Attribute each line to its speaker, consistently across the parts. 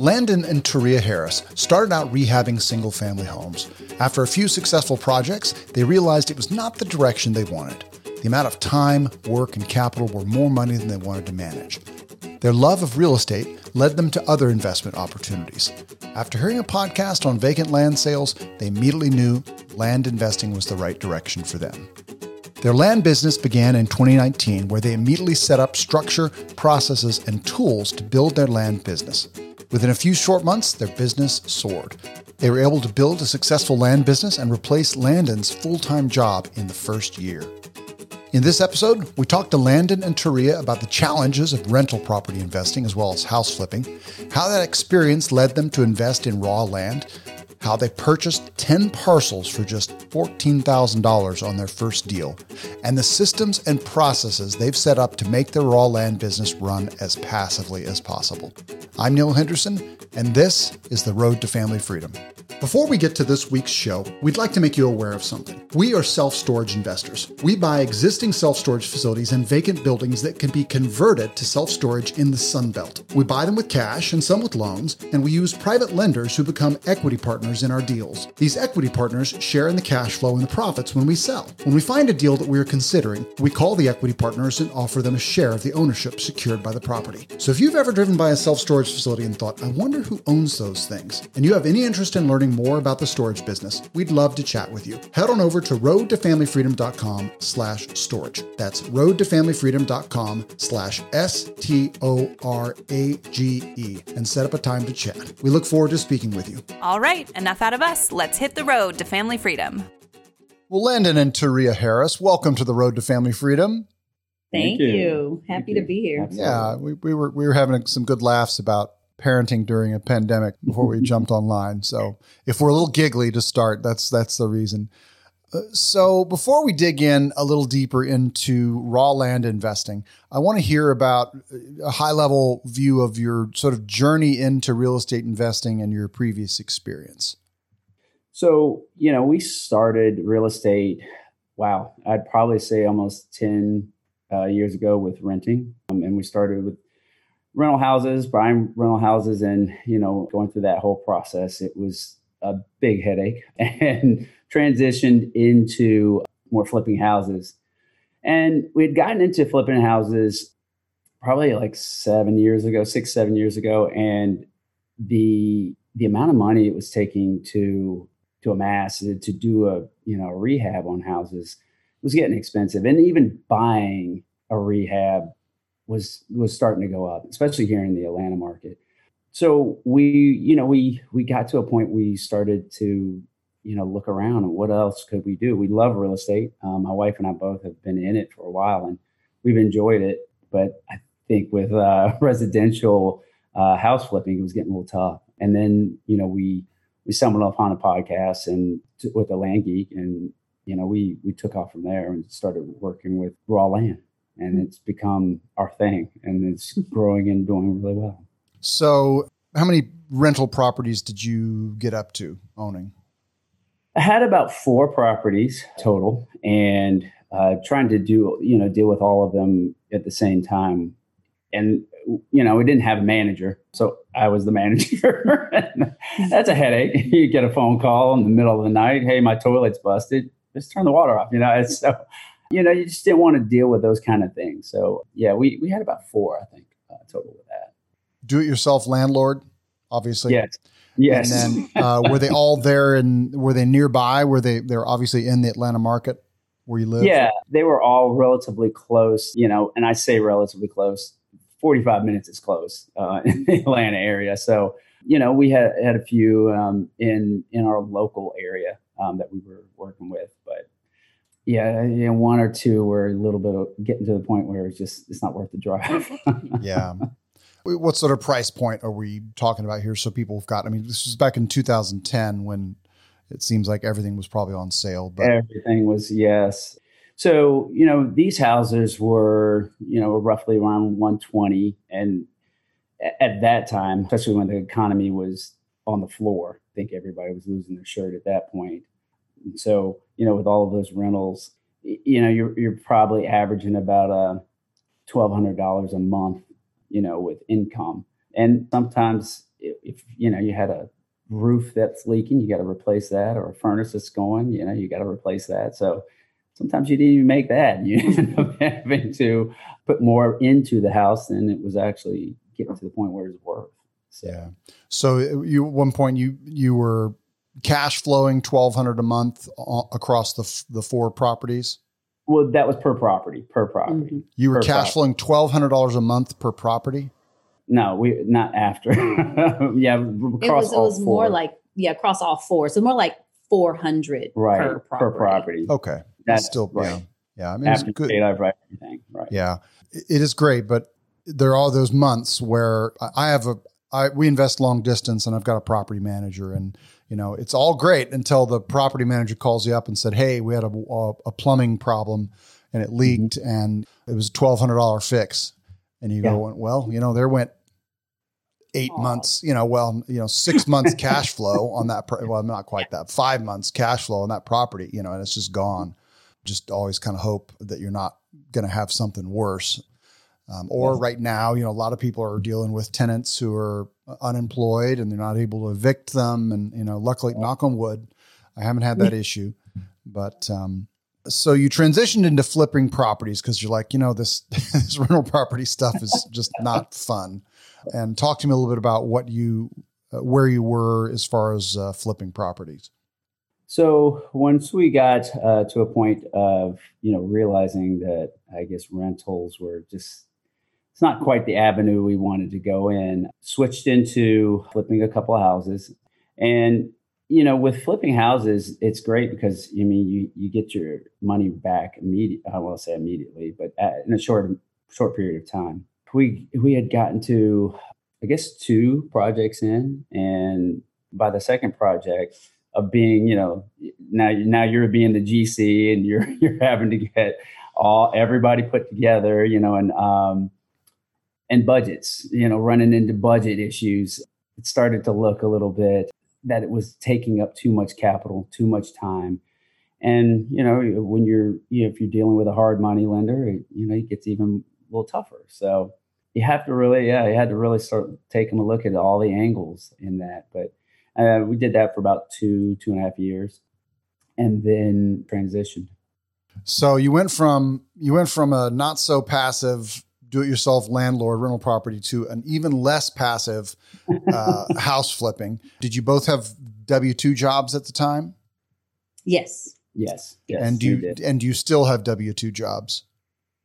Speaker 1: Landon and Taria Harris started out rehabbing single family homes. After a few successful projects, they realized it was not the direction they wanted. The amount of time, work, and capital were more money than they wanted to manage. Their love of real estate led them to other investment opportunities. After hearing a podcast on vacant land sales, they immediately knew land investing was the right direction for them. Their land business began in 2019, where they immediately set up structure, processes, and tools to build their land business. Within a few short months, their business soared. They were able to build a successful land business and replace Landon's full time job in the first year. In this episode, we talked to Landon and Taria about the challenges of rental property investing as well as house flipping, how that experience led them to invest in raw land, how they purchased 10 parcels for just $14,000 on their first deal, and the systems and processes they've set up to make their raw land business run as passively as possible. I'm Neil Henderson, and this is The Road to Family Freedom. Before we get to this week's show, we'd like to make you aware of something. We are self storage investors. We buy existing self storage facilities and vacant buildings that can be converted to self storage in the Sun Belt. We buy them with cash and some with loans, and we use private lenders who become equity partners in our deals. These equity partners share in the cash flow and the profits when we sell. When we find a deal that we are considering, we call the equity partners and offer them a share of the ownership secured by the property. So if you've ever driven by a self storage facility and thought, I wonder who owns those things, and you have any interest in learning learning more about the storage business, we'd love to chat with you. Head on over to roadtofamilyfreedom.com slash storage. That's roadtofamilyfreedom.com slash S-T-O-R-A-G-E and set up a time to chat. We look forward to speaking with you.
Speaker 2: All right, enough out of us. Let's hit the road to family freedom.
Speaker 1: Well, Landon and Taria Harris, welcome to the Road to Family Freedom.
Speaker 3: Thank, Thank you. you. Happy Thank to be here.
Speaker 1: Yeah, we, we were we were having some good laughs about parenting during a pandemic before we jumped online. So if we're a little giggly to start, that's that's the reason. So before we dig in a little deeper into raw land investing, I want to hear about a high level view of your sort of journey into real estate investing and your previous experience.
Speaker 4: So, you know, we started real estate, wow, I'd probably say almost 10 uh, years ago with renting. Um, and we started with rental houses, buying rental houses, and you know, going through that whole process, it was a big headache, and transitioned into more flipping houses. And we had gotten into flipping houses probably like seven years ago, six, seven years ago, and the the amount of money it was taking to to amass to do a you know a rehab on houses was getting expensive, and even buying a rehab was was starting to go up, especially here in the Atlanta market. So we, you know, we we got to a point we started to, you know, look around and what else could we do? We love real estate. Um, my wife and I both have been in it for a while and we've enjoyed it. But I think with uh, residential uh, house flipping, it was getting a little tough. And then, you know, we we stumbled upon a podcast and t- with a land geek, and you know, we we took off from there and started working with raw land and it's become our thing and it's growing and doing really well.
Speaker 1: So, how many rental properties did you get up to owning?
Speaker 4: I had about four properties total and uh, trying to do, you know, deal with all of them at the same time. And, you know, we didn't have a manager. So I was the manager. That's a headache. You get a phone call in the middle of the night. Hey, my toilet's busted. Just turn the water off. You know, it's so you know, you just didn't want to deal with those kind of things. So yeah, we we had about four, I think, uh, total with that.
Speaker 1: Do it yourself landlord, obviously.
Speaker 4: Yes. Yes.
Speaker 1: And then uh, were they all there and were they nearby? Were they they're obviously in the Atlanta market where you live?
Speaker 4: Yeah, they were all relatively close, you know, and I say relatively close. 45 minutes is close uh, in the Atlanta area. So, you know, we had had a few um, in in our local area um, that we were working with, but yeah, you know, one or two were a little bit of getting to the point where it's just it's not worth the drive.
Speaker 1: yeah. What sort of price point are we talking about here? So people have got. I mean, this was back in 2010 when it seems like everything was probably on sale.
Speaker 4: But everything was yes. So you know, these houses were you know roughly around 120, and at that time, especially when the economy was on the floor, I think everybody was losing their shirt at that point. And so, you know, with all of those rentals, you know, you're you're probably averaging about a twelve hundred dollars a month, you know, with income. And sometimes, if you know you had a roof that's leaking, you got to replace that, or a furnace that's going, you know, you got to replace that. So sometimes you didn't even make that. You end up having to put more into the house than it was actually getting to the point where it's worth.
Speaker 1: So. Yeah. So uh, you at one point you you were cash flowing twelve hundred a month across the the four properties.
Speaker 4: Well, that was per property, per property. Mm-hmm.
Speaker 1: You were
Speaker 4: per
Speaker 1: cash flowing twelve hundred dollars a month per property.
Speaker 4: No, we not after. yeah, across
Speaker 3: it was, it was more like yeah, across all four. So more like four hundred
Speaker 4: right
Speaker 3: per property.
Speaker 4: per property.
Speaker 1: Okay, that's still right. Yeah, yeah. I mean,
Speaker 4: after
Speaker 1: it's good.
Speaker 4: Paid off everything. Right.
Speaker 1: Yeah, it is great, but there are those months where I have a I we invest long distance, and I've got a property manager, and you know it's all great until the property manager calls you up and said, "Hey, we had a, a, a plumbing problem, and it leaked, mm-hmm. and it was a twelve hundred dollar fix." And you yeah. go, "Well, you know, there went eight Aww. months, you know, well, you know, six months cash flow on that. Pro- well, not quite that. Five months cash flow on that property, you know, and it's just gone. Just always kind of hope that you're not going to have something worse. Um, or yes. right now, you know, a lot of people are dealing with tenants who are unemployed and they're not able to evict them. And you know, luckily, knock on wood, I haven't had that issue. But um, so you transitioned into flipping properties because you're like, you know, this this rental property stuff is just not fun and talk to me a little bit about what you, uh, where you were as far as uh, flipping properties.
Speaker 4: So once we got uh, to a point of you know realizing that I guess rentals were just it's not quite the avenue we wanted to go in, switched into flipping a couple of houses, and you know with flipping houses it's great because I mean you you get your money back immediately. I won't say immediately, but at, in a short short period of time. We we had gotten to I guess two projects in, and by the second project of being, you know, now now you're being the GC and you're you're having to get all everybody put together, you know, and um and budgets, you know, running into budget issues. It started to look a little bit that it was taking up too much capital, too much time. And you know, when you're you know, if you're dealing with a hard money lender, it, you know, it gets even a little tougher. So you have to really, yeah, you had to really start taking a look at all the angles in that. But uh, we did that for about two, two and a half years, and then transitioned.
Speaker 1: So you went from you went from a not so passive do-it-yourself landlord rental property to an even less passive uh, house flipping. Did you both have W two jobs at the time?
Speaker 3: Yes.
Speaker 4: Yes. yes
Speaker 1: and do you and do you still have W two jobs?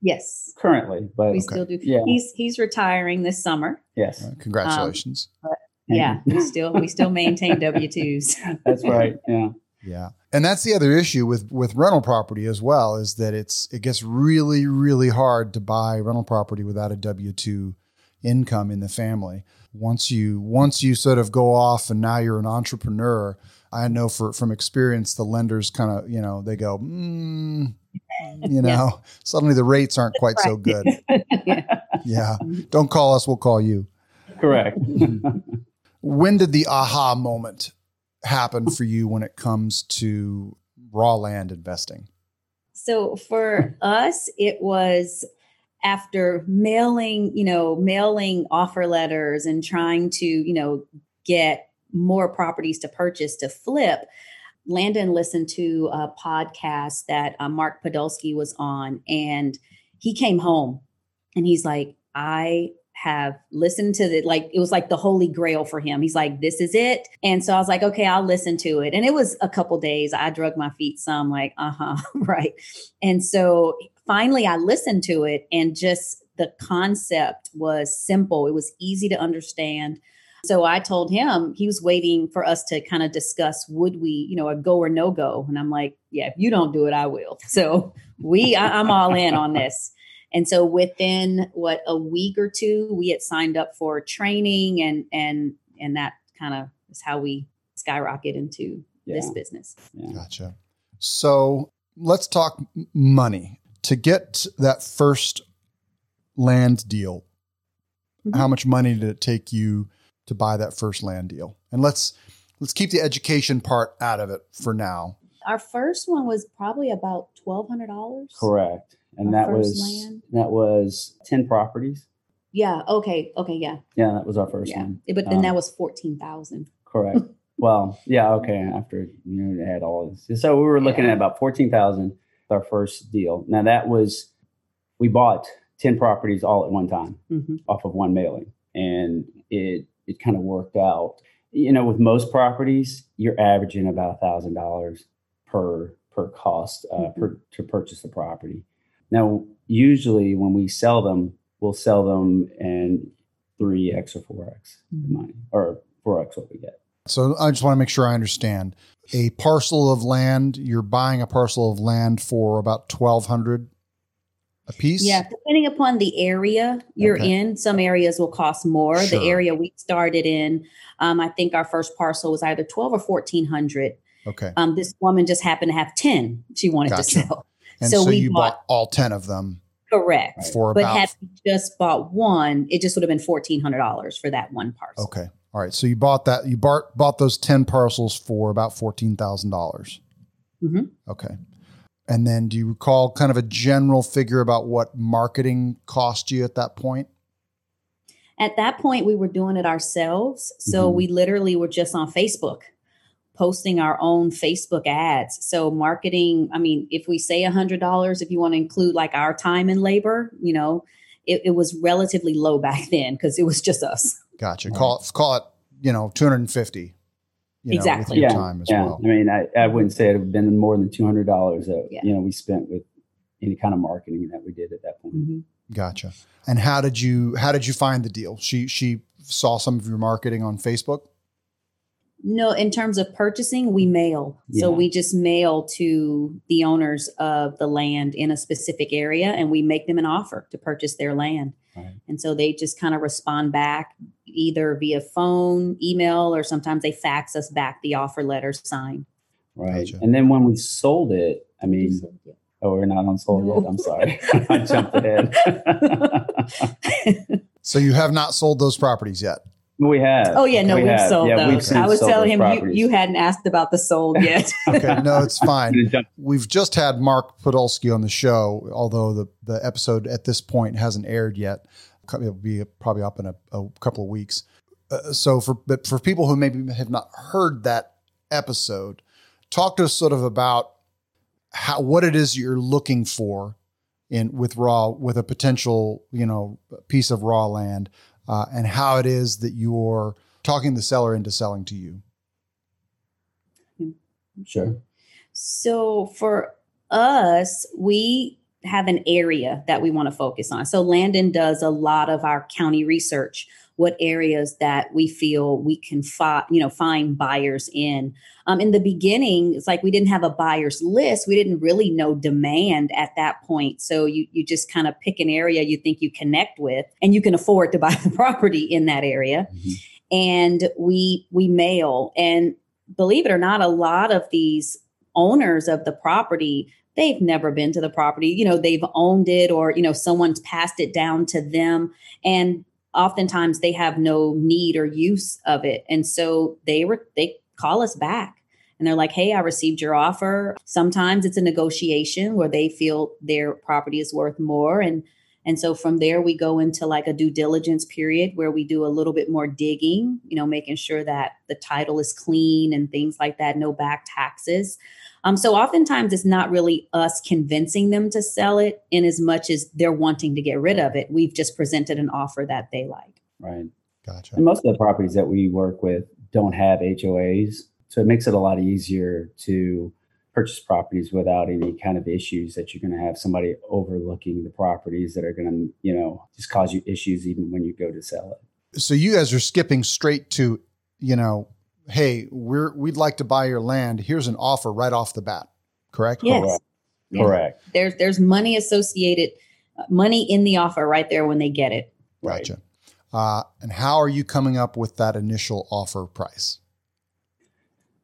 Speaker 3: Yes.
Speaker 4: Currently, but
Speaker 3: we okay. still do. Yeah. He's he's retiring this summer.
Speaker 4: Yes.
Speaker 1: Right, congratulations.
Speaker 3: Um, yeah, we still we still maintain W twos.
Speaker 4: that's right. Yeah.
Speaker 1: Yeah. And that's the other issue with with rental property as well is that it's it gets really really hard to buy rental property without a W2 income in the family. Once you once you sort of go off and now you're an entrepreneur, I know for from experience the lenders kind of, you know, they go, mm, you know, yeah. suddenly the rates aren't quite right. so good. yeah. yeah. Don't call us, we'll call you.
Speaker 4: Correct.
Speaker 1: when did the aha moment happen for you when it comes to raw land investing?
Speaker 3: So for us, it was after mailing, you know, mailing offer letters and trying to, you know, get more properties to purchase to flip Landon listened to a podcast that uh, Mark Podolsky was on, and he came home and he's like, I have listened to the like it was like the holy grail for him. He's like, this is it. And so I was like, okay, I'll listen to it. And it was a couple days. I drug my feet some, like, uh-huh, right. And so finally I listened to it and just the concept was simple. It was easy to understand. So I told him he was waiting for us to kind of discuss would we, you know, a go or no go. And I'm like, yeah, if you don't do it, I will. So we, I, I'm all in on this. And so within what a week or two, we had signed up for training and and and that kind of is how we skyrocket into yeah. this business.
Speaker 1: Yeah. Gotcha. So let's talk money. To get that first land deal, mm-hmm. how much money did it take you to buy that first land deal. And let's let's keep the education part out of it for now.
Speaker 3: Our first one was probably about twelve hundred dollars.
Speaker 4: Correct, and Our that was land. that was ten properties.
Speaker 3: Yeah. Okay. Okay. Yeah.
Speaker 4: Yeah, that was our first
Speaker 3: Yeah.
Speaker 4: one.
Speaker 3: But then
Speaker 4: Um,
Speaker 3: that was fourteen thousand.
Speaker 4: Correct. well, yeah, okay. After you know, had all this, so we were looking
Speaker 3: Yeah.
Speaker 4: at about fourteen thousand. Our first deal. Now that was we bought ten properties all at one time
Speaker 3: hmm
Speaker 4: off of one mailing, and it it kind of worked out. You know, with most properties, you're averaging about a thousand dollars per per cost uh,
Speaker 3: Mhm.
Speaker 4: per to purchase the property. Now, usually when we sell them, we'll sell them in three x or four x
Speaker 3: Mhm.
Speaker 4: money, or four x what we get.
Speaker 1: So I just want to make sure I understand. A parcel of land, you're buying a parcel of land for about twelve hundred a piece.
Speaker 3: Yeah, depending upon the area you're
Speaker 1: Okay.
Speaker 3: in, some areas will cost more.
Speaker 1: Sure.
Speaker 3: The area we started in, um, I think our first parcel was either twelve or fourteen hundred.
Speaker 1: Okay.
Speaker 3: Um, this woman just happened to have ten she wanted
Speaker 1: Gotcha.
Speaker 3: to sell.
Speaker 1: And
Speaker 3: so
Speaker 1: so,
Speaker 3: we
Speaker 1: you bought,
Speaker 3: bought-
Speaker 1: all ten of them
Speaker 3: Correct.
Speaker 1: For
Speaker 3: But
Speaker 1: about.
Speaker 3: had we just bought one, it just would have been fourteen hundred dollars for that one parcel.
Speaker 1: okay. All right. So you bought that. You bought bought those ten parcels for about fourteen thousand dollars.
Speaker 3: Mhm.
Speaker 1: Okay. And then, do you recall kind of a general figure about what marketing cost you at that point?
Speaker 3: At that point, we were doing it ourselves. So
Speaker 4: Mhm.
Speaker 3: we literally were just on Facebook posting our own Facebook ads. So marketing, I mean, if we say a hundred dollars, if you want to include like our time and labor, you know, it, it was relatively low back then because it was just us.
Speaker 1: Gotcha.
Speaker 4: Right.
Speaker 1: Call it call it you know two hundred and fifty. You know,
Speaker 3: Exactly.
Speaker 1: with your
Speaker 4: Yeah,
Speaker 1: time as
Speaker 4: yeah.
Speaker 1: well.
Speaker 4: I mean, I, I wouldn't say it would have been more than two hundred dollars that
Speaker 3: Yeah.
Speaker 4: you know we spent with any kind of marketing that we did at that point. Mm-hmm.
Speaker 1: Gotcha. And how did you how did you find the deal? She she saw some of your marketing on Facebook.
Speaker 3: No, in terms of purchasing, we mail. So we just mail to the owners of the land in a specific area and we make them an offer to purchase their land.
Speaker 4: Right.
Speaker 3: And so they just kind of respond back either via phone, email, or sometimes they fax us back the offer letter signed.
Speaker 4: Right.
Speaker 1: Gotcha.
Speaker 4: And then when we sold it, I mean, oh, we're not on sold
Speaker 3: No.
Speaker 4: yet. I'm sorry, I jumped ahead.
Speaker 1: So you have not sold those properties yet.
Speaker 4: We have.
Speaker 3: Oh yeah, no,
Speaker 4: We
Speaker 3: we've
Speaker 4: have.
Speaker 3: sold
Speaker 4: Yeah, we've
Speaker 3: those. I was telling him you,
Speaker 4: properties.
Speaker 3: you hadn't asked about the sold yet.
Speaker 1: Okay, no, it's fine. We've just had Mark Podolsky on the show, although the, the episode at this point hasn't aired yet. It'll be probably up in a, a couple of weeks. Uh, so for but for people who maybe have not heard that episode, talk to us sort of about how what it is you're looking for in with raw with a potential you know piece of raw land, uh, and how it is that you're talking the seller into selling to you.
Speaker 4: Sure.
Speaker 3: So for us, we have an area that we want to focus on. So Landon does a lot of our county research. What areas that we feel we can find, you know, find buyers in. Um, in the beginning, it's like we didn't have a buyers list. We didn't really know demand at that point. So you you just kind of pick an area you think you connect with, and you can afford to buy the property in that area.
Speaker 4: Mhm.
Speaker 3: And we we mail, and believe it or not, a lot of these owners of the property they've never been to the property you know they've owned it or you know someone's passed it down to them and oftentimes they have no need or use of it and so they were they call us back and they're like hey i received your offer sometimes it's a negotiation where they feel their property is worth more and and so from there we go into like a due diligence period where we do a little bit more digging you know making sure that the title is clean and things like that no back taxes um, so oftentimes it's not really us convincing them to sell it in as much as they're wanting to get rid of it. We've just presented an offer that they like.
Speaker 4: Right.
Speaker 1: Gotcha.
Speaker 4: And most of the properties that we work with don't have HOAs, so it makes it a lot easier to purchase properties without any kind of issues that you're going to have somebody overlooking the properties that are going to, you know, just cause you issues even when you go to sell it.
Speaker 1: so you guys are skipping straight to you know hey we're we'd like to buy your land here's an offer right off the bat correct
Speaker 3: Yes.
Speaker 4: Correct.
Speaker 3: Yeah.
Speaker 4: Correct.
Speaker 3: There's there's money associated, uh, money in the offer right there when they get it.
Speaker 4: Right.
Speaker 1: gotcha uh, and how are you coming up with that initial offer price?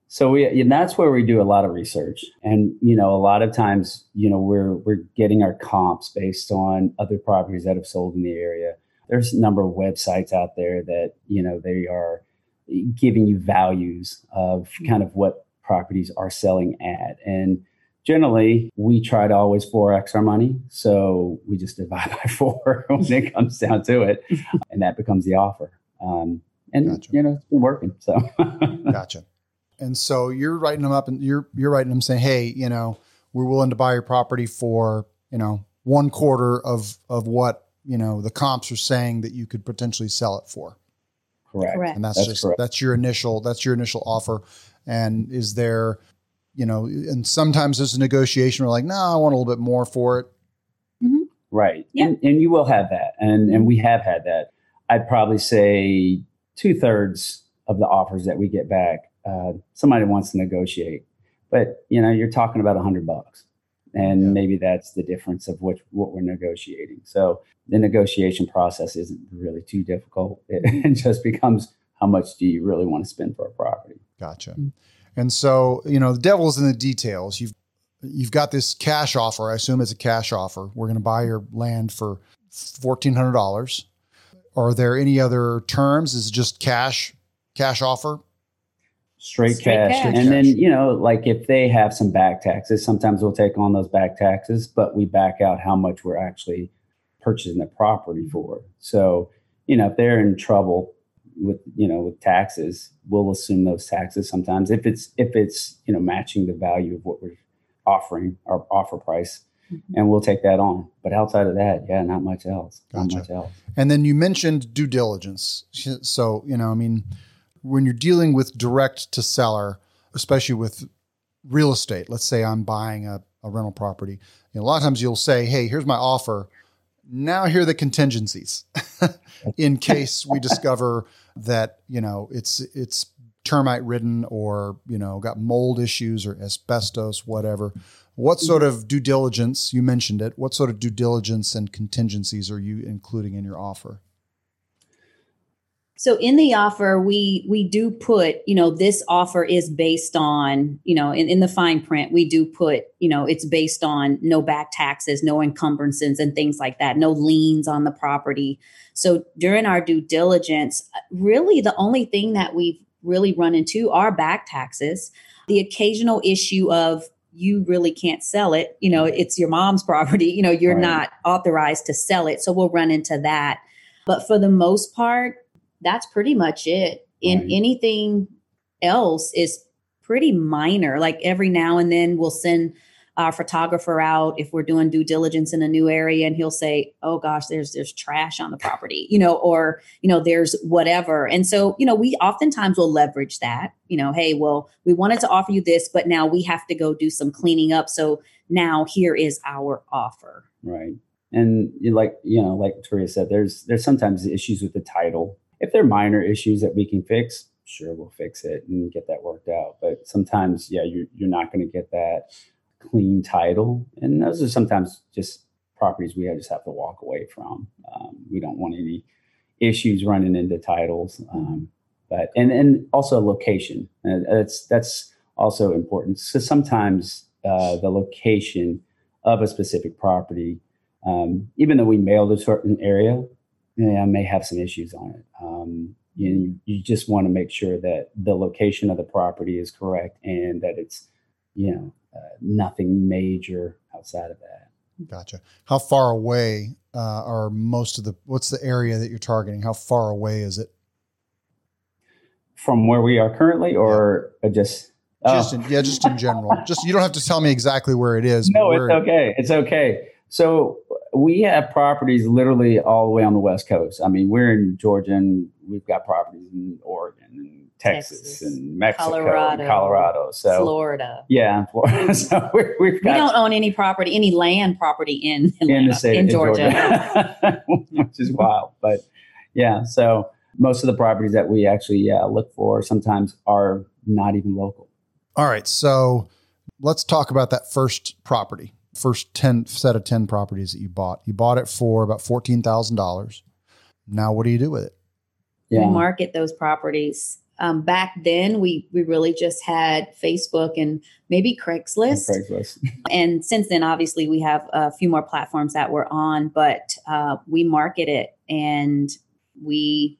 Speaker 4: So we, and that's where we do a lot of research, and you know, a lot of times, you know, we're we're getting our comps based on other properties that have sold in the area. There's a number of websites out there that you know they are giving you values of kind of what properties are selling at, and generally we try to always 4x our money so we just divide by four when it comes down to it and that becomes the offer um, and
Speaker 1: Gotcha.
Speaker 4: you know it's been working so
Speaker 1: Gotcha. And so you're writing them up and you're you're writing them saying, hey, you know, we're willing to buy your property for, you know, one quarter of of what, you know, the comps are saying that you could potentially sell it for.
Speaker 4: correct
Speaker 3: Correct.
Speaker 1: And that's,
Speaker 4: That's
Speaker 1: just
Speaker 4: correct.
Speaker 1: that's your initial that's your initial offer. And is there, you know, and sometimes there's a negotiation where like, no, I want a little bit more for it. Mm-hmm.
Speaker 4: right.
Speaker 3: Yeah.
Speaker 4: and, and you will have that. And and we have had that. I'd probably say two-thirds of the offers that we get back uh, somebody wants to negotiate. But you know you're talking about a hundred bucks. And
Speaker 1: Yeah.
Speaker 4: maybe that's the difference of what what we're negotiating. So the negotiation process isn't really too difficult. It, it just becomes how much do you really want to spend for a property.
Speaker 1: Gotcha. Mm-hmm. And so, you know, the devil's in the details. You've you've got this cash offer. I assume it's a cash offer. We're going to buy your land for fourteen hundred dollars. Are there any other terms? Is it just cash cash offer?
Speaker 4: straight,
Speaker 3: Straight
Speaker 4: cash.
Speaker 3: cash.
Speaker 4: and
Speaker 1: Straight
Speaker 4: then you know like if they have some back taxes sometimes we'll take on those back taxes but we back out how much we're actually purchasing the property for so you know if they're in trouble with you know with taxes we'll assume those taxes sometimes if it's if it's you know matching the value of what we're offering our offer price mm-hmm. and we'll take that on but outside of that yeah not much else
Speaker 1: Gotcha.
Speaker 4: not much else
Speaker 1: And then you mentioned due diligence. So, you know, I mean, when you're dealing with direct to seller, especially with real estate, let's say I'm buying a, a rental property, you know, a lot of times you'll say, Hey, here's my offer. Now here are the contingencies in case we discover that, you know, it's, it's termite ridden or, you know, got mold issues or asbestos, whatever. What sort of due diligence, you mentioned it, what sort of due diligence and contingencies are you including in your offer?
Speaker 3: So in the offer, we we do put, you know, this offer is based on, you know, in, in the fine print, we do put, you know, it's based on no back taxes, no encumbrances and things like that, no liens on the property. So during our due diligence, really the only thing that we've really run into are back taxes, the occasional issue of you really can't sell it, you know, it's your mom's property, you know, you're
Speaker 4: Right.
Speaker 3: not authorized to sell it. So we'll run into that. But for the most part, that's pretty much it. In
Speaker 4: Right.
Speaker 3: anything else is pretty minor. Like every now and then we'll send our photographer out if we're doing due diligence in a new area and he'll say, "Oh gosh, there's there's trash on the property." You know, or, you know, there's whatever. And so, you know, we oftentimes will leverage that. You know, hey, well, we wanted to offer you this, but now we have to go do some cleaning up. So now here is our offer.
Speaker 4: Right. And like, you know, like Victoria said, there's there's sometimes issues with the title. If they're minor issues that we can fix, sure we'll fix it and get that worked out. But sometimes, yeah, you're you're not going to get that clean title. And those are sometimes just properties we just have to walk away from. Um, we don't want any issues running into titles. Um, but and and also location. And that's that's also important. So sometimes uh, the location of a specific property um, even though we mailed a certain area, yeah, may have some issues on it. Um, you, you just want to make sure that the location of the property is correct and that it's, you know, uh, nothing major outside of that.
Speaker 1: Gotcha. How far away uh, are most of the? What's the area that you're targeting? How far away is it?
Speaker 4: From where we are currently, or uh, just oh.
Speaker 1: In, yeah, just in general. Just you don't have to tell me exactly where it is.
Speaker 4: no, it's okay. It's okay. So we have properties literally all the way on the West Coast. I mean, we're in Georgia and we've got properties in Oregon and Texas,
Speaker 3: Texas,
Speaker 4: and Mexico,
Speaker 3: Colorado,
Speaker 4: and Colorado. So
Speaker 3: Florida.
Speaker 4: yeah, Florida. so we're, we've
Speaker 3: We don't own any property, any land property in Atlanta,
Speaker 4: in the state
Speaker 3: in
Speaker 4: in
Speaker 3: Georgia.
Speaker 4: Georgia, which is wild. But yeah, so most of the properties that we actually yeah, look for sometimes are not even local.
Speaker 1: All right, so let's talk about that first property, first ten set of ten properties that you bought. You bought it for about fourteen thousand dollars. Now, what do you do with it?
Speaker 3: We market those properties. Um, back then, we we really just had Facebook and maybe Craigslist.
Speaker 4: Craigslist.
Speaker 3: and since then obviously we have a few more platforms that we're on but uh, we market it and we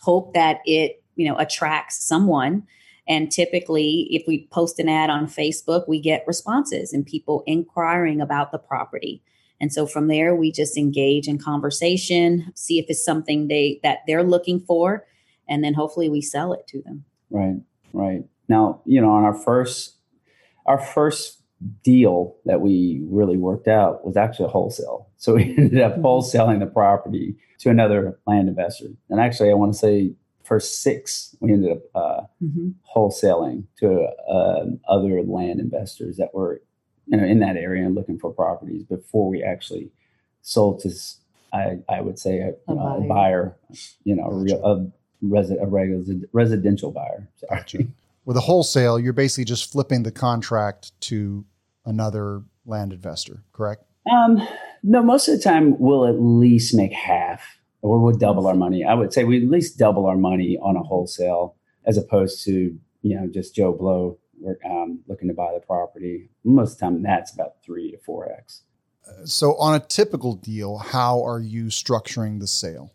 Speaker 3: hope that it you know attracts someone And typically, if we post an ad on Facebook, we get responses and people inquiring about the property. And so from there, we just engage in conversation, see if it's something they that they're looking for, and then hopefully we sell it to them.
Speaker 4: Right, right. Now, you know, on our first our first deal that we really worked out was actually a wholesale. So we ended up mm-hmm. wholesaling the property to another land investor. And actually, I want to say for six, we ended up uh, mm-hmm. wholesaling to uh, other land investors that were you know, in that area and looking for properties before we actually sold to, I, I would say, a, a, buyer. a buyer. you know, gotcha. a, a, resi- a regular, residential buyer.
Speaker 1: Gotcha. With a wholesale, you're basically just flipping the contract to another land investor, correct?
Speaker 4: Um, no, most of the time we'll at least make half or we'll double our money. I would say we at least double our money on a wholesale as opposed to, you know, just Joe Blow um, looking to buy the property. Most of the time that's about three to four X.
Speaker 1: So on a typical deal, how are you structuring the sale?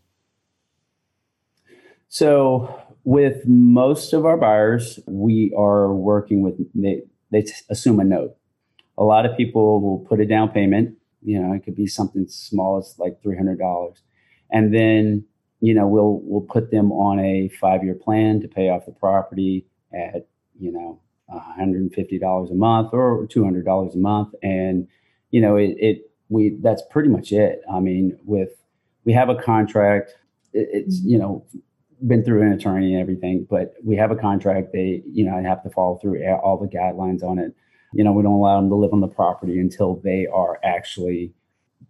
Speaker 4: So with most of our buyers, we are working with they, they assume a note. A lot of people will put a down payment. You know, it could be something small as like three hundred dollars, and then you know we'll we'll put them on a five year plan to pay off the property at you know one hundred and fifty dollars a month or two hundred dollars a month, and you know it, it we that's pretty much it. I mean, with we have a contract. It, it's mm-hmm. you know been through an attorney and everything, but we have a contract. They, you know, I have to follow through all the guidelines on it. You know, we don't allow them to live on the property until they are actually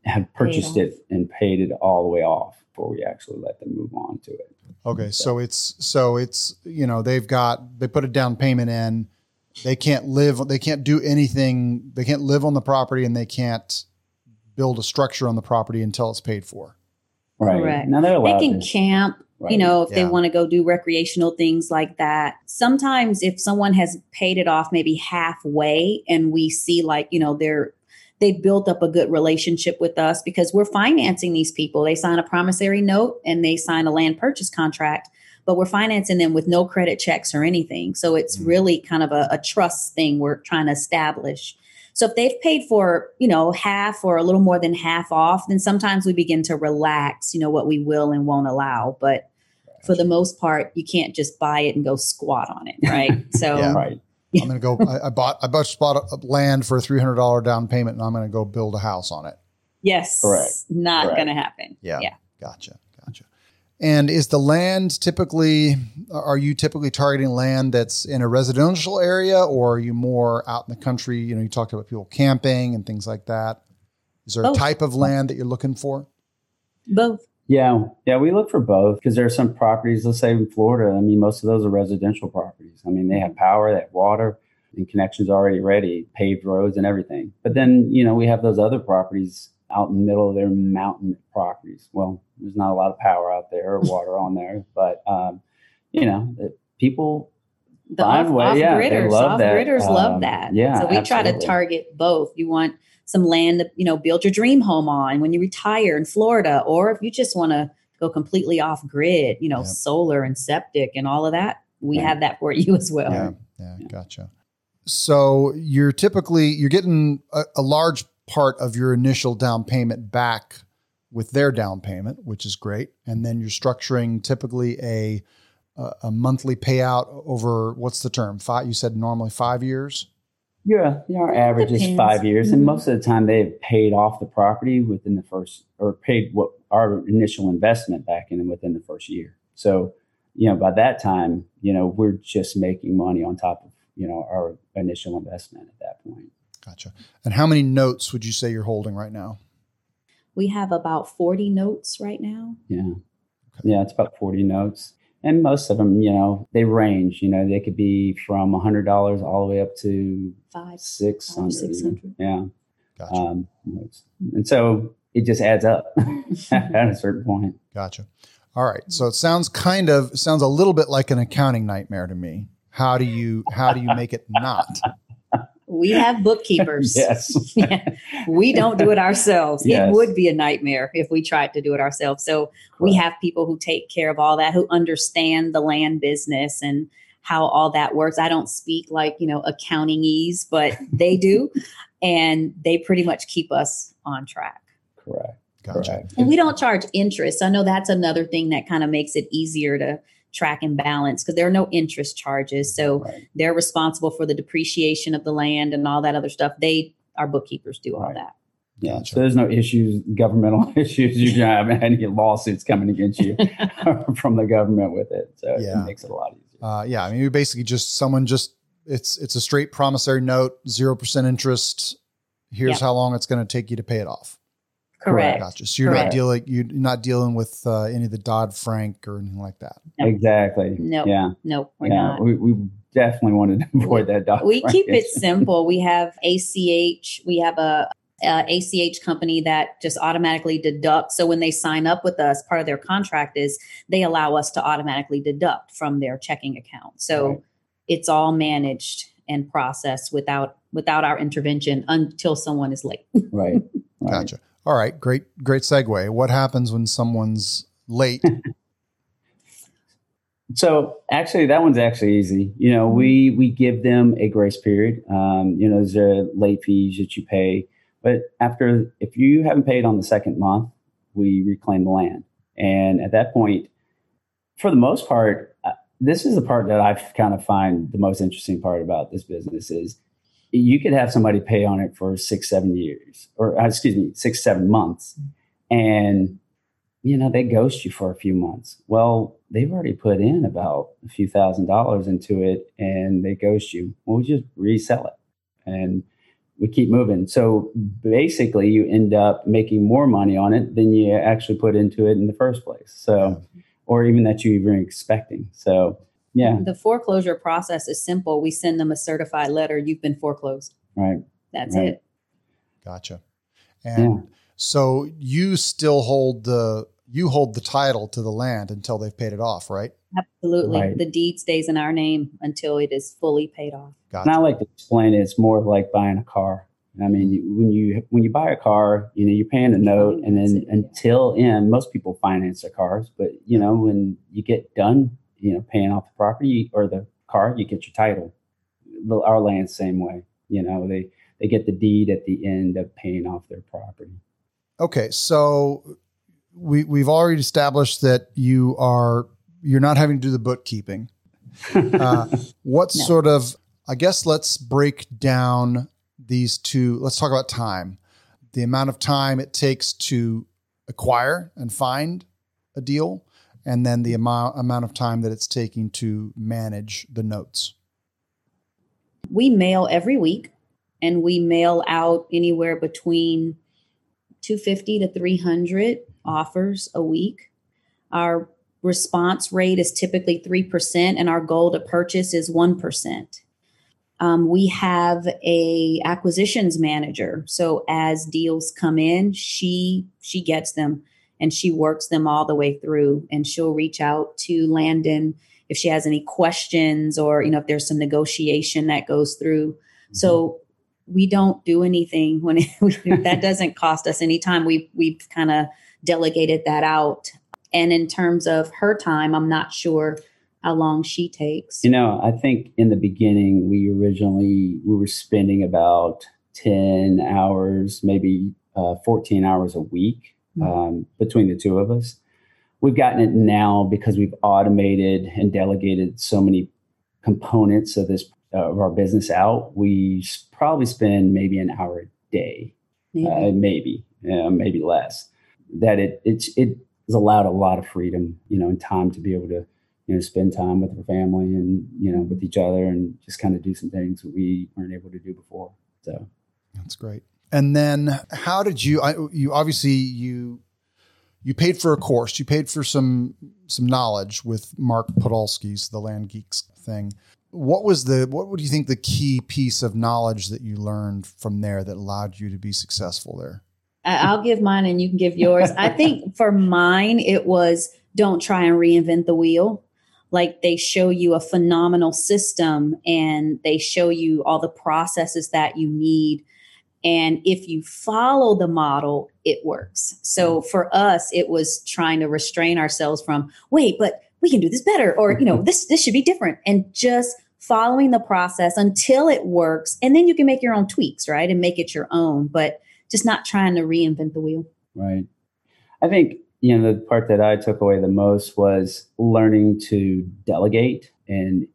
Speaker 4: have purchased it and paid it all the way off before we actually let them move on to it.
Speaker 1: Okay, so, so it's so it's you know they've got they put a down payment in. They can't live. They can't do anything. They can't live on the property, and they can't build a structure on the property until it's paid for.
Speaker 4: Right.
Speaker 3: Correct. Now they're allowed they can to, camp Right. You know, if yeah. they want to go do recreational things like that. Sometimes if someone has paid it off maybe halfway and we see like, you know, they're they've built up a good relationship with us because we're financing these people. They sign a promissory note and they sign a land purchase contract, but we're financing them with no credit checks or anything. So it's mm-hmm. really kind of a, a trust thing we're trying to establish. So if they've paid for, you know, half or a little more than half off, then sometimes we begin to relax, you know, what we will and won't allow. But for the most part, you can't just buy it and go squat on it, right? So,
Speaker 1: yeah. right. I'm going to go. I, I, bought. I bought, bought land for a three hundred dollar down payment, and I'm going to go build a house on it.
Speaker 3: Yes, correct. Not going to happen.
Speaker 1: Yeah. Yeah. Gotcha. Gotcha. And is the land typically? Are you typically targeting land that's in a residential area, or are you more out in the country? You know, you talked about people camping and things like that. Is there Both. a type of land that you're looking for?
Speaker 3: Both.
Speaker 4: Yeah, yeah, we look for both because there are some properties, let's say in Florida. I mean, most of those are residential properties. I mean, they have power, they have water, and connections already ready, paved roads and everything. But then, you know, we have those other properties out in the middle of their mountain properties. Well, there's not a lot of power out there or water on there, but um, you know, people
Speaker 3: the off, way. Off yeah, gridders, off that. gridders um, love that.
Speaker 4: Yeah,
Speaker 3: so we absolutely. try to target both. You want some land to, you know, build your dream home on when you retire in Florida, or if you just want to go completely off grid, you know, yep. solar and septic and all of that, we yeah. have that for you as well.
Speaker 1: Yeah, yeah, gotcha. So you're typically you're getting a, a large part of your initial down payment back with their down payment, which is great, and then you're structuring typically a a monthly payout over what's the term? Five. You said normally five years.
Speaker 4: Yeah, you know, our average Depends. is five years, mm-hmm. and most of the time they've paid off the property within the first, or paid what our initial investment back in within the first year. So, you know, by that time, you know, we're just making money on top of you know our initial investment at that point.
Speaker 1: Gotcha. And how many notes would you say you're holding right now?
Speaker 3: We have about forty notes right now.
Speaker 4: Yeah, okay. yeah, it's about forty notes and most of them, you know, they range. You know, they could be from a hundred dollars all the way up to
Speaker 3: five,
Speaker 4: six hundred. Yeah.
Speaker 1: Gotcha. Um,
Speaker 4: and so it just adds up at a certain point.
Speaker 1: Gotcha. All right. So it sounds kind of sounds a little bit like an accounting nightmare to me. How do you how do you make it not?
Speaker 3: We have bookkeepers.
Speaker 4: yes.
Speaker 3: We don't do it ourselves. Yes. It would be a nightmare if we tried to do it ourselves. So Correct. we have people who take care of all that, who understand the land business and how all that works. I don't speak like, you know, accountingese, but they do. and they pretty much keep us on track.
Speaker 4: Correct.
Speaker 1: Gotcha.
Speaker 4: Correct.
Speaker 3: And we don't charge interest. I know that's another thing that kind of makes it easier to track and balance because there are no interest charges. So
Speaker 4: Right.
Speaker 3: they're responsible for the depreciation of the land and all that other stuff. They, our bookkeepers do all
Speaker 4: Right.
Speaker 3: that.
Speaker 4: Yeah.
Speaker 1: Gotcha.
Speaker 4: So there's no issues, governmental issues. You don't have any lawsuits coming against you from the government with it. So
Speaker 1: Yeah.
Speaker 4: it makes it a lot easier.
Speaker 1: Uh, yeah, I mean, we basically just someone just it's it's a straight promissory note, zero percent interest. Here's
Speaker 3: Yeah.
Speaker 1: how long it's going to take you to pay it off.
Speaker 3: Correct.
Speaker 1: Gotcha. So you're not dealing you're not dealing with uh, any of the Dodd Frank or anything like that.
Speaker 3: No.
Speaker 4: Exactly.
Speaker 3: No,
Speaker 4: Yeah.
Speaker 3: No, we're
Speaker 4: yeah.
Speaker 3: not.
Speaker 4: We, we definitely wanted to avoid that. Dodd
Speaker 3: we keep it simple. We have ACH. We have a, a ACH company that just automatically deducts. So when they sign up with us, part of their contract is they allow us to automatically deduct from their checking account. So
Speaker 4: Right.
Speaker 3: it's all managed and processed without without our intervention until someone is late.
Speaker 4: Right. right.
Speaker 1: Gotcha. All right, great great segue. What happens when someone's late?
Speaker 4: So actually, that one's actually easy. You know, we we give them a grace period. Um, you know, there's late fees that you pay, but after if you haven't paid on the second month, we reclaim the land. And at that point, for the most part, uh, this is the part that I kind of find the most interesting part about this business is you could have somebody pay on it for six, seven years, or uh, excuse me, six, seven months, and you know they ghost you for a few months. Well, they've already put in about a few thousand dollars into it, and they ghost you. Well, we just resell it, and we keep moving. So basically, you end up making more money on it than you actually put into it in the first place. So, or even that you even expecting. So, yeah,
Speaker 3: The foreclosure process is simple. We send them a certified letter. You've been foreclosed.
Speaker 4: right.
Speaker 3: That's
Speaker 4: Right.
Speaker 3: it.
Speaker 1: Gotcha. And so you still hold the you hold the title to the land until they've paid it off, right?
Speaker 3: Absolutely.
Speaker 4: Right.
Speaker 3: The deed stays in our name until it is fully paid off.
Speaker 1: Gotcha.
Speaker 4: And I like to explain it. It's more like buying a car. I mean, mm-hmm. when you when you buy a car, you know you're paying a note, and then
Speaker 3: Finance it, yeah.
Speaker 4: until end, most people finance their cars. But you know, when you get done, you know, paying off the property or the car, you get your title. Our land, same way. You know, they they get the deed at the end of paying off their property.
Speaker 1: Okay, so we we've already established that you are you're not having to do the bookkeeping. Uh, what
Speaker 3: No.
Speaker 1: sort of I guess let's break down these two. Let's talk about time. The amount of time it takes to acquire and find a deal, and then the amount amount of time that it's taking to manage the notes.
Speaker 3: We mail every week and we mail out anywhere between 250 to 300 offers a week. Our response rate is typically 3% and our goal to purchase is 1%. Um, we have a acquisitions manager. So as deals come in, she she gets them and she works them all the way through and she'll reach out to Landon if she has any questions or you know if there's some negotiation that goes through. So we don't do anything when it, that doesn't cost us any time. We we've kind of delegated that out. And in terms of her time, I'm not sure how long she takes.
Speaker 4: You know, I think in the beginning we originally we were spending about ten hours, maybe uh, fourteen hours a week um, between the two of us. We've gotten it now because we've automated and delegated so many components of this uh, of our business out. We probably spend maybe an hour a day
Speaker 3: Maybe.
Speaker 4: uh, maybe, uh, maybe less. That it it's it has allowed a lot of freedom, you know, and time to be able to, you know, spend time with our family and you know with each other and just kind of do some things that we weren't able to do before. So
Speaker 1: That's great. And then how did you I, you obviously you you paid for a course, you paid for some some knowledge with Mark Podolsky's the Land Geeks thing. What was the what would you think the key piece of knowledge that you learned from there that allowed you to be successful there?
Speaker 3: I'll give mine and you can give yours. I think for mine, it was don't try and reinvent the wheel. Like they show you a phenomenal system and they show you all the processes that you need. And if you follow the model, it works. So hmm. for us, it was trying to restrain ourselves from, wait, but we can do this better or you know hmm. this this should be different. And just following the process until it works and then you can make your own tweaks right and make it your own but just not trying to reinvent the wheel.
Speaker 4: Right. I think you know the part that i took away the most was learning to delegate and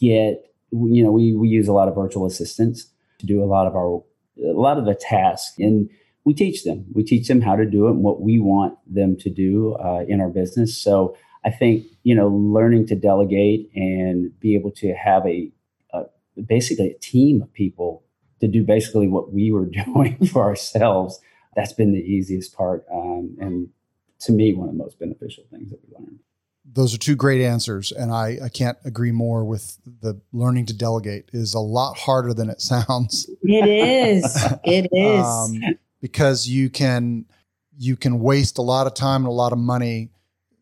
Speaker 4: get you know we we use a lot of virtual assistants to do a lot of our a lot of the tasks and we teach them we teach them how to do it and what we want them to do uh, in our business so I think you know learning to delegate and be able to have a, a basically a team of people to do basically what we were doing for ourselves. That's been the easiest part, um, and to me, one of the most beneficial things that we learned.
Speaker 1: Those are two great answers, and I, I can't agree more with the learning to delegate is a lot harder than it sounds.
Speaker 3: It is. It is. um,
Speaker 1: because you can you can waste a lot of time and a lot of money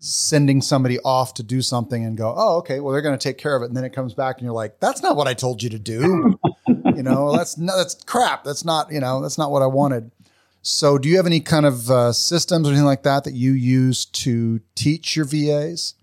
Speaker 1: sending somebody off to do something and go, oh, okay, well, they're going to take care of it. And then it comes back and you're like, that's not what I told you to do. you know, that's not, that's crap. That's not, you know, that's not what I wanted. So do you have any kind of uh, systems or anything like that that you use to teach your VAs?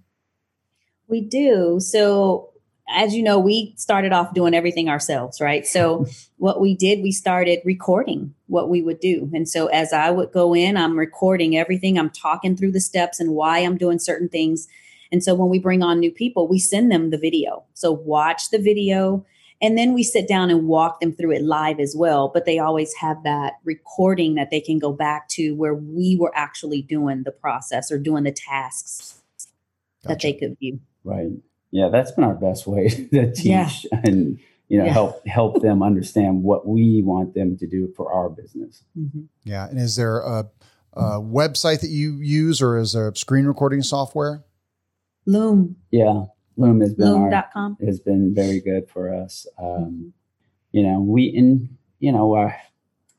Speaker 3: We do. So as you know, we started off doing everything ourselves, right? So what we did, we started recording what we would do. And so as I would go in, I'm recording everything. I'm talking through the steps and why I'm doing certain things. And so when we bring on new people, we send them the video. So watch the video and then we sit down and walk them through it live as well. But they always have that recording that they can go back to where we were actually doing the process or doing the tasks gotcha. that they could view.
Speaker 4: Right yeah that's been our best way to teach yeah. and you know yeah. help help them understand what we want them to do for our business
Speaker 1: mm-hmm. yeah and is there a, a, website that you use or is there screen recording software
Speaker 3: loom
Speaker 4: yeah loom has been loom.com has been very good for us um, mm-hmm. you know we in you know uh,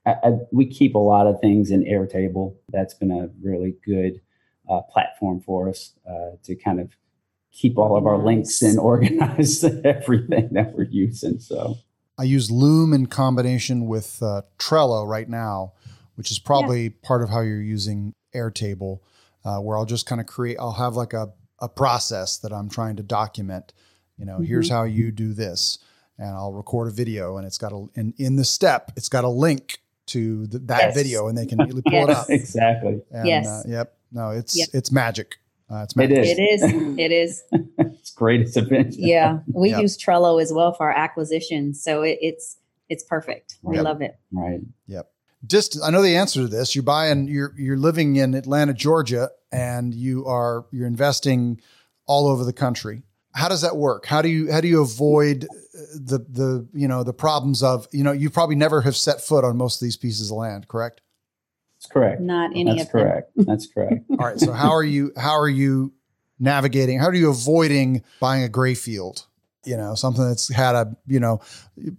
Speaker 4: I, I, we keep a lot of things in airtable that's been a really good uh, platform for us uh, to kind of keep all of our links and organize everything that we're using. So
Speaker 1: I use Loom in combination with uh, Trello right now, which is probably yeah. part of how you're using Airtable, uh, where I'll just kind of create, I'll have like a, a process that I'm trying to document. You know, mm-hmm. here's how you do this. And I'll record a video and it's got a, and in the step, it's got a link to the, that yes. video and they can pull yes. it up.
Speaker 4: Exactly.
Speaker 1: And, yes. Uh, yep. No, it's, yep. it's magic.
Speaker 3: Uh, it's it is. It is. It is.
Speaker 4: it's great. It's a bit.
Speaker 3: Yeah, we yep. use Trello as well for our acquisitions, so it, it's it's perfect. We love it.
Speaker 4: Right.
Speaker 1: Yep. Just I know the answer to this. You're buying. You're you're living in Atlanta, Georgia, and you are you're investing all over the country. How does that work? How do you how do you avoid the the you know the problems of you know you probably never have set foot on most of these pieces of land, correct?
Speaker 4: That's correct.
Speaker 3: Not any of
Speaker 4: That's
Speaker 3: of
Speaker 4: correct.
Speaker 3: Them.
Speaker 4: That's correct.
Speaker 1: All right. So how are you? How are you navigating? How are you avoiding buying a gray field? You know, something that's had a you know,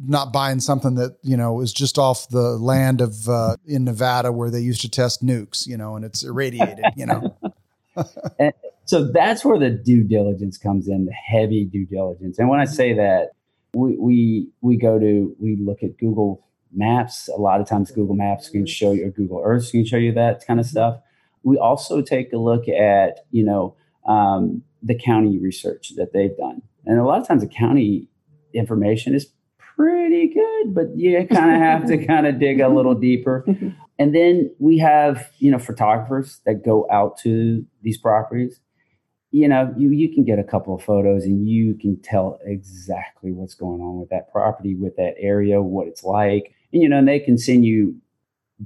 Speaker 1: not buying something that you know is just off the land of uh, in Nevada where they used to test nukes. You know, and it's irradiated. You know.
Speaker 4: and so that's where the due diligence comes in, the heavy due diligence. And when I say that, we we we go to we look at Google Maps. A lot of times, Google Maps can show you, or Google Earth can show you that kind of mm-hmm. stuff. We also take a look at, you know, um, the county research that they've done, and a lot of times the county information is pretty good, but you kind of have to kind of dig a little deeper. And then we have, you know, photographers that go out to these properties you know, you you can get a couple of photos and you can tell exactly what's going on with that property, with that area, what it's like. You know, and they can send you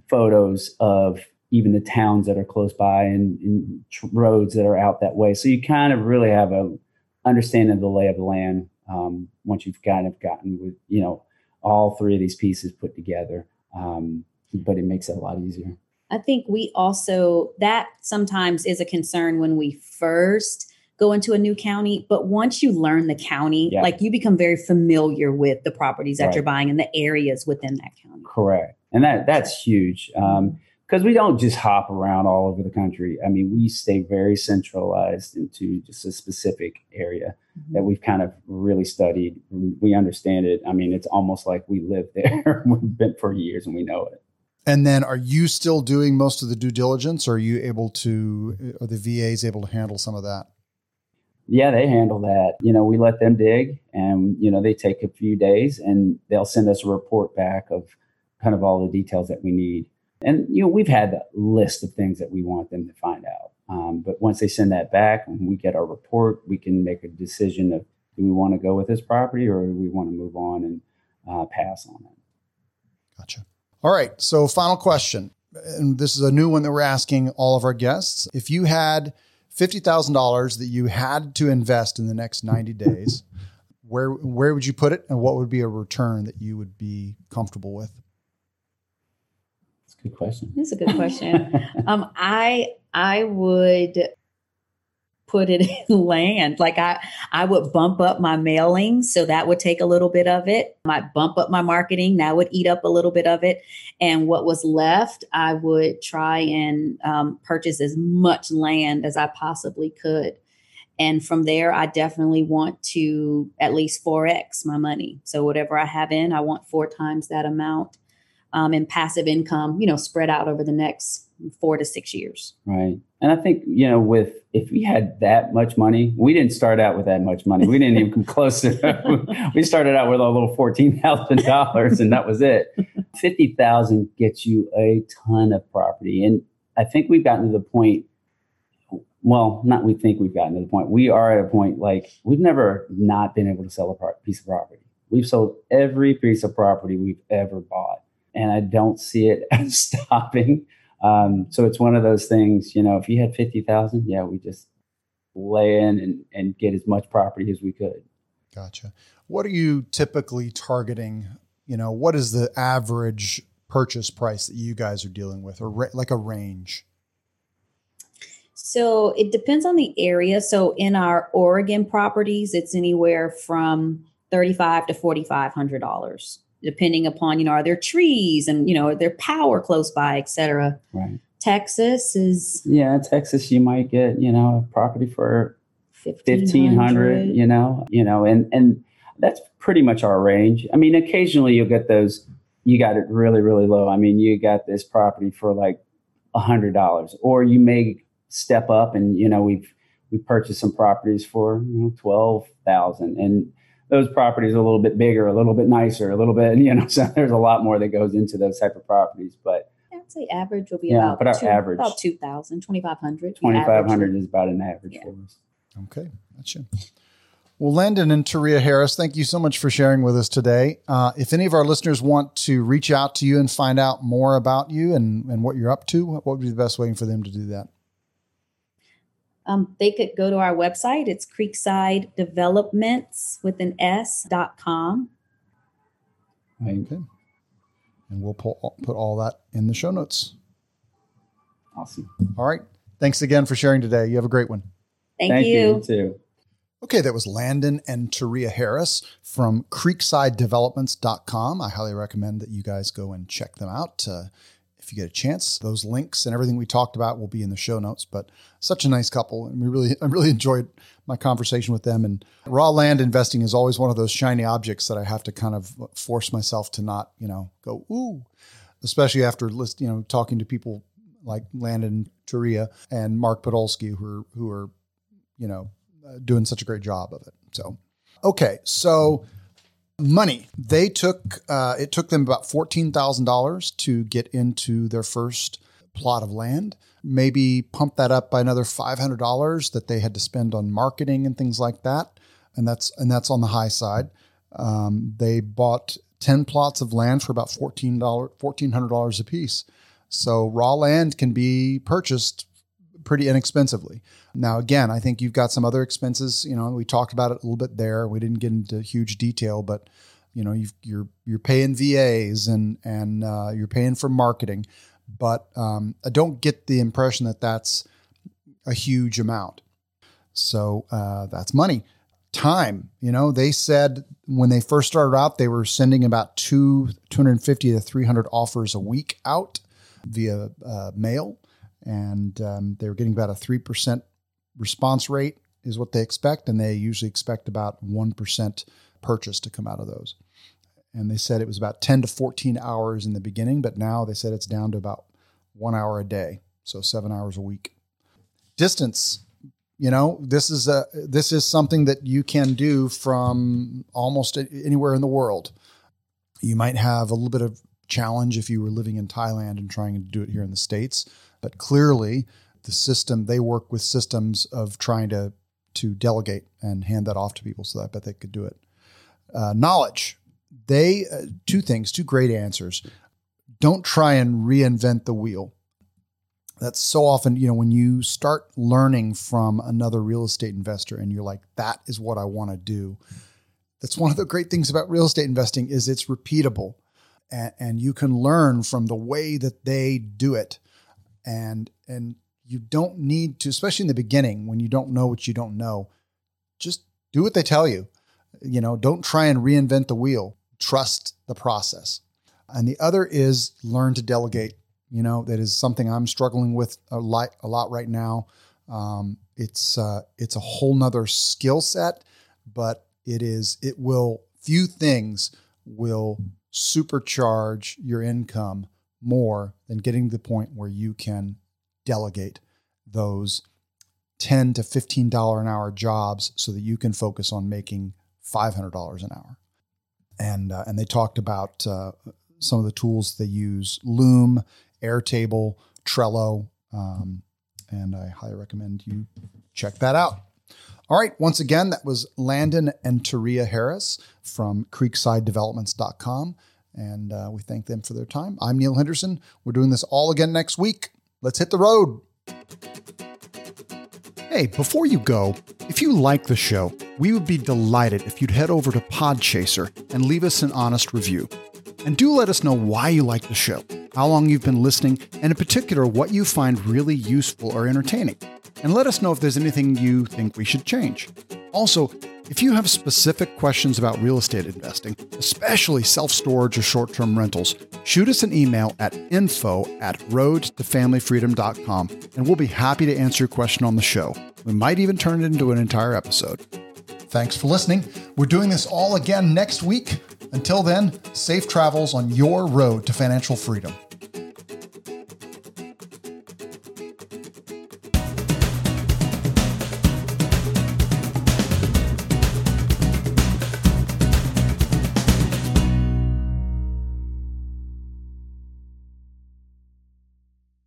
Speaker 4: photos of even the towns that are close by and, and tr- roads that are out that way. So you kind of really have a understanding of the lay of the land um, once you've kind of gotten with you know all three of these pieces put together. Um, but it makes it a lot easier.
Speaker 3: I think we also, that sometimes is a concern when we first go into a new county. But once you learn the county, yeah. like you become very familiar with the properties that right. you're buying and the areas within that county.
Speaker 4: Correct. And that that's huge. Um, because we don't just hop around all over the country. I mean, we stay very centralized into just a specific area mm-hmm. that we've kind of really studied. We understand it. I mean, it's almost like we live there. we've been for years and we know it.
Speaker 1: And then are you still doing most of the due diligence or are you able to, are the VAs able to handle some of that?
Speaker 4: Yeah, they handle that. You know, we let them dig and, you know, they take a few days and they'll send us a report back of kind of all the details that we need. And, you know, we've had a list of things that we want them to find out. Um, but once they send that back and we get our report, we can make a decision of do we want to go with this property or do we want to move on and uh, pass on it.
Speaker 1: Gotcha. All right. So, final question. And this is a new one that we're asking all of our guests. If you had $50,000 that you had to invest in the next 90 days, where where would you put it and what would be a return that you would be comfortable with?
Speaker 4: That's a good question.
Speaker 3: That's a good question. um, I I would put it in land. Like I, I would bump up my mailing, so that would take a little bit of it. I might bump up my marketing, that would eat up a little bit of it. And what was left, I would try and um, purchase as much land as I possibly could. And from there, I definitely want to at least 4x my money. So whatever I have in, I want four times that amount um, in passive income, you know, spread out over the next four to six years.
Speaker 4: Right. And I think, you know, with if we had that much money, we didn't start out with that much money. We didn't even come close to it. we started out with a little fourteen thousand dollars and that was it. Fifty thousand gets you a ton of property. And I think we've gotten to the point well, not we think we've gotten to the point. We are at a point like we've never not been able to sell a piece of property. We've sold every piece of property we've ever bought. And I don't see it stopping. Um, so it's one of those things, you know, if you had 50,000, yeah, we just lay in and, and get as much property as we could.
Speaker 1: Gotcha. What are you typically targeting? You know, what is the average purchase price that you guys are dealing with or ra- like a range?
Speaker 3: So it depends on the area. So in our Oregon properties, it's anywhere from thirty-five to forty-five hundred dollars depending upon you know are there trees and you know are there power close by etc
Speaker 4: right.
Speaker 3: Texas is
Speaker 4: yeah texas you might get you know a property for 1500 you know you know and and that's pretty much our range. I mean occasionally you'll get those you got it really really low. I mean you got this property for like a hundred dollars or you may step up and you know we've we purchased some properties for you know 12000 and those properties are a little bit bigger, a little bit nicer, a little bit, you know, so there's a lot more that goes into those type of properties. But
Speaker 3: I'd say average will be
Speaker 4: Yeah,
Speaker 3: about
Speaker 4: but our
Speaker 3: two,
Speaker 4: average-
Speaker 3: about 2,000, 2,500.
Speaker 4: 2,500 is about an average
Speaker 3: Yeah.
Speaker 4: for us.
Speaker 1: Okay, gotcha. Well, Landon and Taria Harris, thank you so much for sharing with us today. Uh, if any of our listeners want to reach out to you and find out more about you and, and what you're up to, what would be the best way for them to do that?
Speaker 3: Um, they could go to our website. It's Creekside Developments with an S dot com.
Speaker 1: Okay. And we'll pull, put all that in the show notes.
Speaker 4: Awesome.
Speaker 1: All right. Thanks again for sharing today. You have a great one.
Speaker 3: Thank, you.
Speaker 4: you too.
Speaker 1: Okay, that was Landon and Taria Harris from creeksidedevelopments.com. I highly recommend that you guys go and check them out uh, if you get a chance. Those links and everything we talked about will be in the show notes. But such a nice couple, and we really, I really enjoyed my conversation with them. And raw land investing is always one of those shiny objects that I have to kind of force myself to not, you know, go ooh, especially after list, you know, talking to people like Landon Taria and Mark Podolsky, who are who are, you know, uh, doing such a great job of it. So, okay, so money they took uh, it took them about fourteen thousand dollars to get into their first plot of land. Maybe pump that up by another five hundred dollars that they had to spend on marketing and things like that, and that's and that's on the high side. Um, they bought ten plots of land for about fourteen dollars fourteen hundred dollars a piece. So raw land can be purchased pretty inexpensively. Now, again, I think you've got some other expenses. You know, we talked about it a little bit there. We didn't get into huge detail, but you know, you've, you're you're paying VAs and and uh, you're paying for marketing, but um, I don't get the impression that that's a huge amount. So uh, that's money. Time, you know, they said when they first started out, they were sending about two 250 to 300 offers a week out via uh, mail, and um, they were getting about a three percent response rate is what they expect, and they usually expect about one percent purchase to come out of those. And they said it was about ten to fourteen hours in the beginning, but now they said it's down to about one hour a day, so seven hours a week. Distance, You know, this is a this is something that you can do from almost anywhere in the world. You might have a little bit of challenge if you were living in Thailand and trying to do it here in the states, but clearly the system they work with systems of trying to to delegate and hand that off to people. So I bet they could do it. Uh, knowledge. They uh, two things, two great answers. Don't try and reinvent the wheel that's so often, you know, when you start learning from another real estate investor and you're like, that is what I want to do. That's one of the great things about real estate investing is it's repeatable and, and you can learn from the way that they do it. And, and you don't need to, especially in the beginning when you don't know what you don't know, just do what they tell you. You know, don't try and reinvent the wheel. Trust the process. And the other is learn to delegate you know, that is something I'm struggling with a lot, a lot right now. Um, it's uh, it's a whole nother skill set, but it is it will few things will supercharge your income more than getting to the point where you can delegate those 10 to 15 dollar an hour jobs so that you can focus on making $500 an hour and uh, and they talked about uh, some of the tools they use loom Airtable, Trello, um, and I highly recommend you check that out. All right, once again, that was Landon and Taria Harris from creeksidedevelopments.com, and uh, we thank them for their time. I'm Neil Henderson. We're doing this all again next week. Let's hit the road. Hey, before you go, if you like the show, we would be delighted if you'd head over to Podchaser and leave us an honest review. And do let us know why you like the show how long you've been listening, and in particular, what you find really useful or entertaining. And let us know if there's anything you think we should change. Also, if you have specific questions about real estate investing, especially self storage or short term rentals, shoot us an email at info at roadtofamilyfreedom.com and we'll be happy to answer your question on the show. We might even turn it into an entire episode. Thanks for listening. We're doing this all again next week. Until then, safe travels on your road to financial freedom.